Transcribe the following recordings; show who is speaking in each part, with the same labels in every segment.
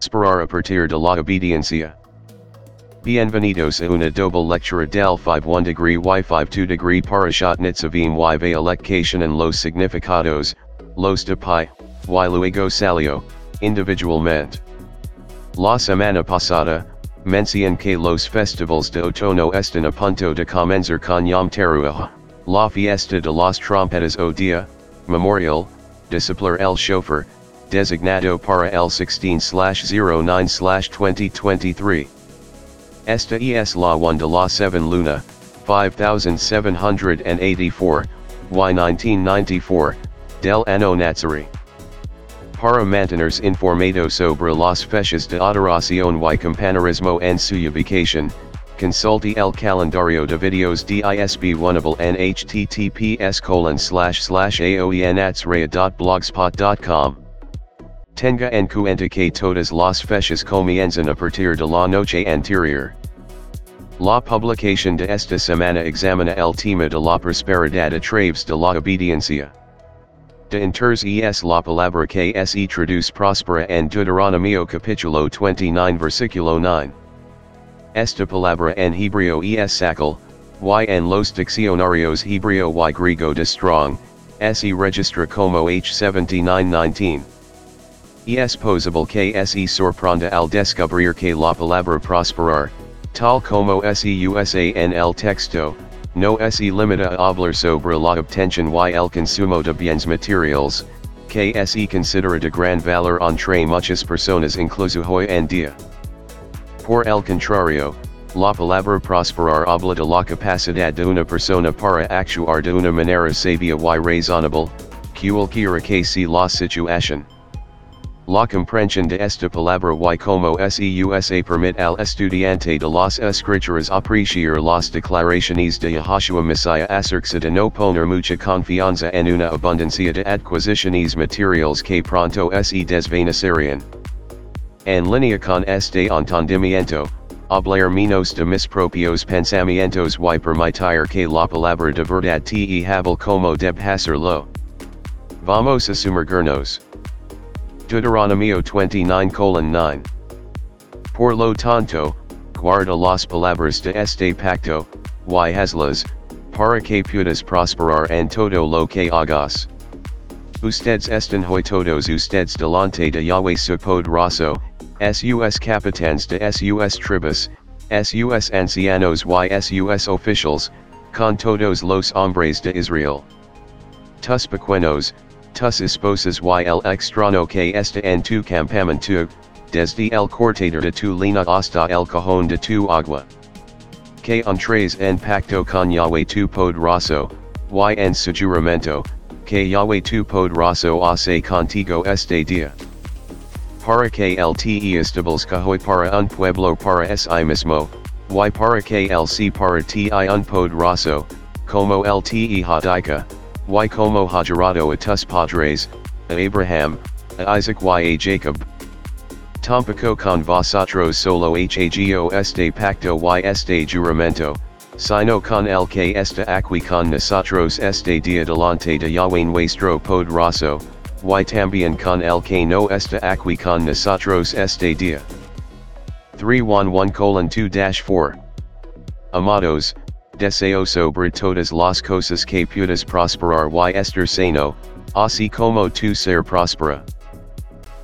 Speaker 1: Esperar a partir de la obediencia. Bienvenidos a una doble lectura del 51 degree y 52 degree para shotnitzavim y va electation and los significados, los de pi, y luego salió, individualmente. La semana pasada, mencioné que los festivals de otoño están a punto de comenzar con Yom Teruah, la fiesta de las trompetas o dia, memorial, disciplar el chauffeur, designado para el 16-09-2023. Esta es la 1 de la 7 luna, 5784, y 1994, del ano Natsari. Para mantenerse informado sobre las fechas de adoración y compañerismo en su ubicación, consulte el calendario de videos DISB Oneable en https colon slash slash aoenatsrea.blogspot.com. Tenga en cuenta que todas las fechas comienzan a partir de la noche anterior. La publicación de esta semana examina el tema de la prosperidad a través de la obediencia. De enters es la palabra que se traduce prospera en Deuteronomio capítulo 29 versículo 9. Esta palabra en hebreo es sakal, y. En los diccionarios hebreo y. Griego de strong, se registra como H7919. Es posible que se sorprenda al descubrir que la palabra prosperar, tal como se usa en el texto, no se limita a hablar sobre la obtención y el consumo de bienes materiales, que se considera de gran valor entre muchas personas incluso hoy en día. Por el contrario, la palabra prosperar habla de la capacidad de una persona para actuar de una manera sabia y razonable, cualquiera que sea la situación. La comprensión de esta palabra y como se usa permite al estudiante de las escrituras apreciar las declaraciones de Yahshua Messiah acerca de no poner mucha confianza en una abundancia de adquisiciones materiales que pronto se desvanecerían. En línea con este entendimiento, hablar menos de mis propios pensamientos y permitir que la palabra de verdad te hable como debe hacerlo. Vamos a sumergirnos. Deuteronomio 29 9. Por lo tanto, guarda las palabras de este pacto, y hazlas, para que puedas prosperar en todo lo que hagas. Ustedes están hoy todos ustedes delante de Yahweh su poderoso, sus capitans de sus tribus, sus ancianos y sus officials, con todos los hombres de Israel. Tus pequeños, tus esposas y el extraño que está en tu campamento, desde el cortador de tu lina hasta el cajón de tu agua. Que entres en pacto con Yahweh tu poderoso, y en su juramento, que Yahweh tu poderoso hace contigo este día. Para que el te establezca hoy para un pueblo para sí mismo, y para se para ti un poderoso, como el te hadika, y como hajarado a tus padres, a Abraham, a Isaac y a Jacob. Tampoco con vosotros solo hago este pacto y este juramento, sino con el que está aquí con nosotros este día delante de Yahweh nuestro poderoso, y también con el que no está aquí con nosotros este día. 311 2-4 Amados, deseo sobre todas las cosas que puedas prosperar y estar sano, así como tu ser prospera.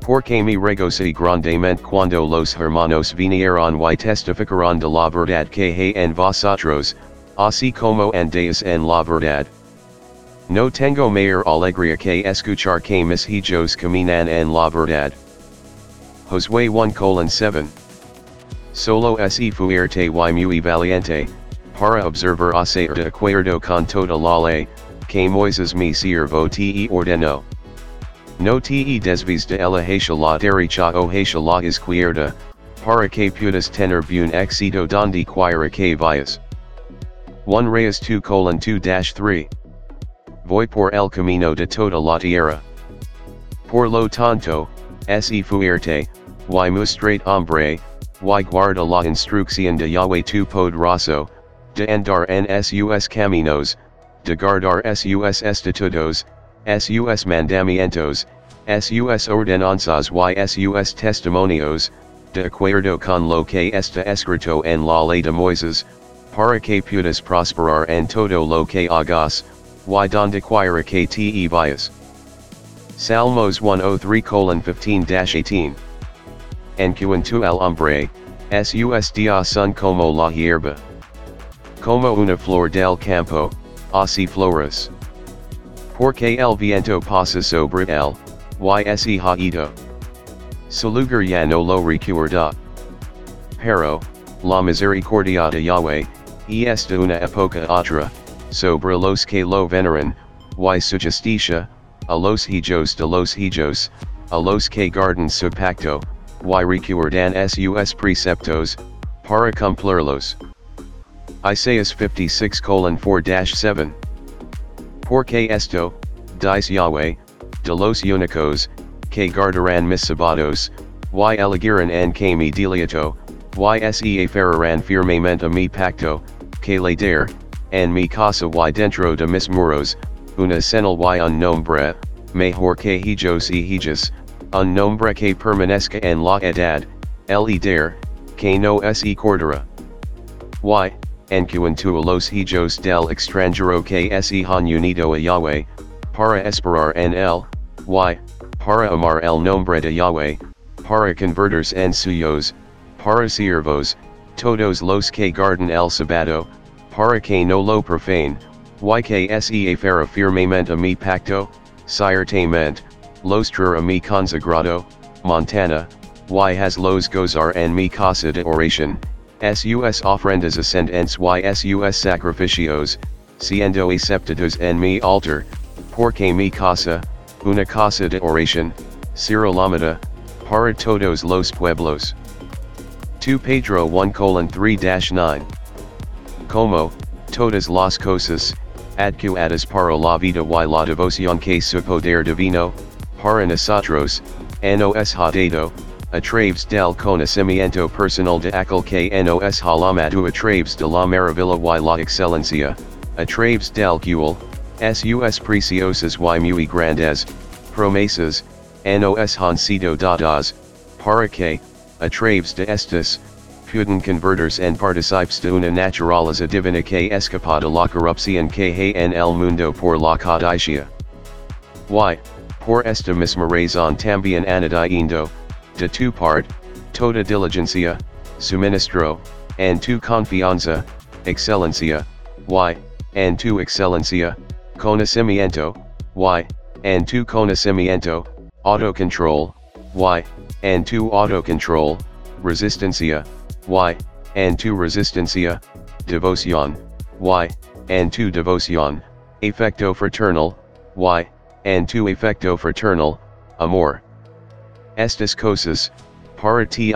Speaker 1: Porque mi regocé grandemente cuando los hermanos vinieron y testificaron de la verdad que hay en vosotros, así como andeis en la verdad. No tengo mayor alegría que escuchar que mis hijos caminan en la verdad. Josue 1 colon 7. Solo se fuerte y muy valiente, para observar hacer de acuerdo con toda la ley, que Moises mi siervo te ordenó. No te desvis de la hacia la derecha o hacia la izquierda, para que puedas tener buen éxito donde quiera que vayas. 1 Reyes 2 2-3 Voy por el camino de toda la tierra. Por lo tanto, se fuerte, y mostrate hombre, y guarda la instrucción de Yahweh tu poderoso, de andar en sus caminos, de guardar sus estatutos, sus mandamientos, sus ordenanzas y sus testimonios, de acuerdo con lo que está escrito en la ley de Moises, para que puedas prosperar en todo lo que hagas, y donde quiera que te vayas. Salmos 103 15-18. En cuanto al hombre, sus dia son como la hierba. Como una flor del campo, así flores. Porque el viento pasa sobre él, y ese ha ido. Su lugar ya no lo recuerda. Pero, la misericordia de Yahweh, y esta una época otra, sobre los que lo veneran, y su justicia, a los hijos de los hijos, a los que guardan su pacto, y recuerdan sus preceptos, para cumplirlos. Isaiah 56 4-7. Porque esto, dice Yahweh, de los únicos, que guardarán mis sabados, y elegirán en que mi diliato, y se aferrarán firmemente a mi pacto, que le der, en mi casa y dentro de mis muros, una señal y un nombre, mejor que hijos y hijas, un nombre que permanezca en la edad, el der, que no se cordará. Y, en cuanto a los hijos del extranjero que se han unido a Yahweh, para esperar en él, y, para amar el nombre de Yahweh, para convertirse en suyos, para siervos, todos los que guardan el sabado, para que no lo profane, y que se aferra firmemente a mi pacto, traer a mi consagrado, Montana, y has los gozar en mi casa de oración, sus ofrendas ascendentes y sus sacrificios, siendo aceptados en mi altar, porque mi casa, una casa de oración, Cirolamada, para todos los pueblos. 2 Pedro 1 colon 3-9. Como, todas las cosas, adcuadas para la vida y la devoción que su poder divino, para nosotros, nos ha dado, a través del conocimiento personal de aquel que nos ha llamado a través de la maravilla y la excelencia, a través del cual, sus preciosas y muy grandes, promesas, nos han sido dadas, para que, a través de estas, puedan converters en participes de una naturaleza divina que escapa de la corrupción que hay en el mundo por la codicia. Y, por esta misma razón también añadiendo, de tu part, toda diligencia, suministro, and tu confianza, excelencia, y, and tu excelencia, conocimiento, y, and tu conocimiento, autocontrol, y, and tu autocontrol, resistencia, y, and tu resistencia, devoción, y, and tu devoción, afecto fraternal, y, and tu afecto fraternal, amor. Estas cosas, para ti,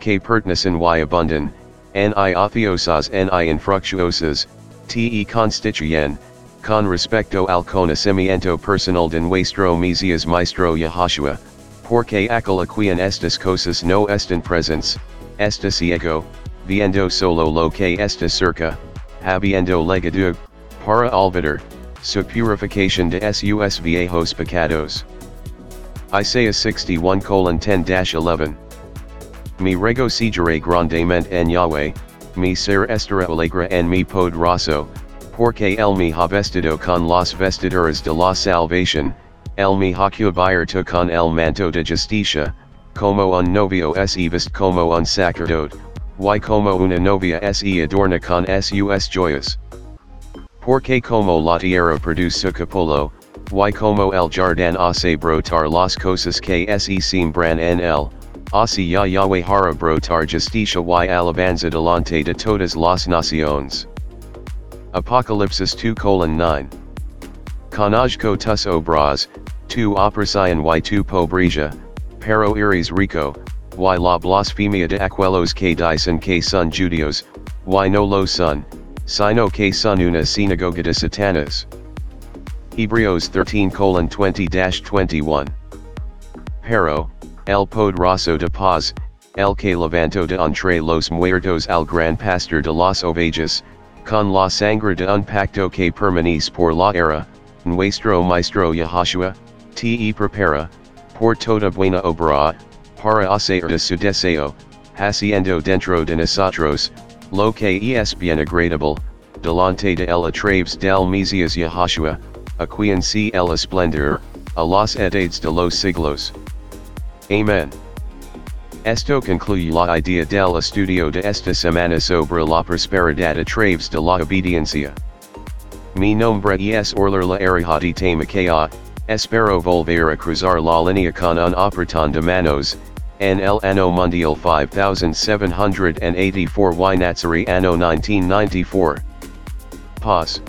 Speaker 1: que pertenecen y abundan, ni ociosas ni infructuosas, te constituyen, con respecto al conocimiento personal de nuestro Mesías Maestro Yahashua, porque aquel a quien estas cosas no están presentes, está ciego, viendo solo lo que está cerca, habiendo legado, para olvidar, su purificación de sus viejos pecados. Isaiah 61 10-11. Mi rego regocijaré grandemente en Yahweh, mi ser estará alegre en mi poderoso, porque el mi ha vestido con las vestiduras de la salvación, el me ha cubierto con el manto de justicia, como un novio se vist como un sacerdote, y como una novia se adorna con sus joyas. Porque como la tierra produce su capullo, y como el jardín hace brotar las cosas que se siembran en él, así ya Yahweh hará brotar justicia y alabanza delante de todas las naciones. Apocalypse 2 9. Conozco tus obras, tu opresión y tu pobreza, pero eres rico, y la blasfemia de aquellos que dicen que son judíos, y no lo son, sino que son una sinagoga de Satanas. Hebreos 13 20-21. Pero, el poderoso de paz, el que levantó de entre los muertos al gran pastor de las ovejas, con la sangre de un pacto que permanece por la era, Nuestro Maestro Yahashua, te prepara, por toda buena obra, para hacer de su deseo, haciendo dentro de nosotros, lo que es bien agradable, delante de él a través del Mesías Yahashua, a quien si el esplendor, a las edades de los siglos. Amén. Esto concluye la idea del estudio de esta semana sobre la prosperidad a través de la obediencia. Mi nombre es Orler la Makaya, espero volver a cruzar la línea con un apretón de manos, en el ano mundial 5784 y Natsari anno 1994. Pause.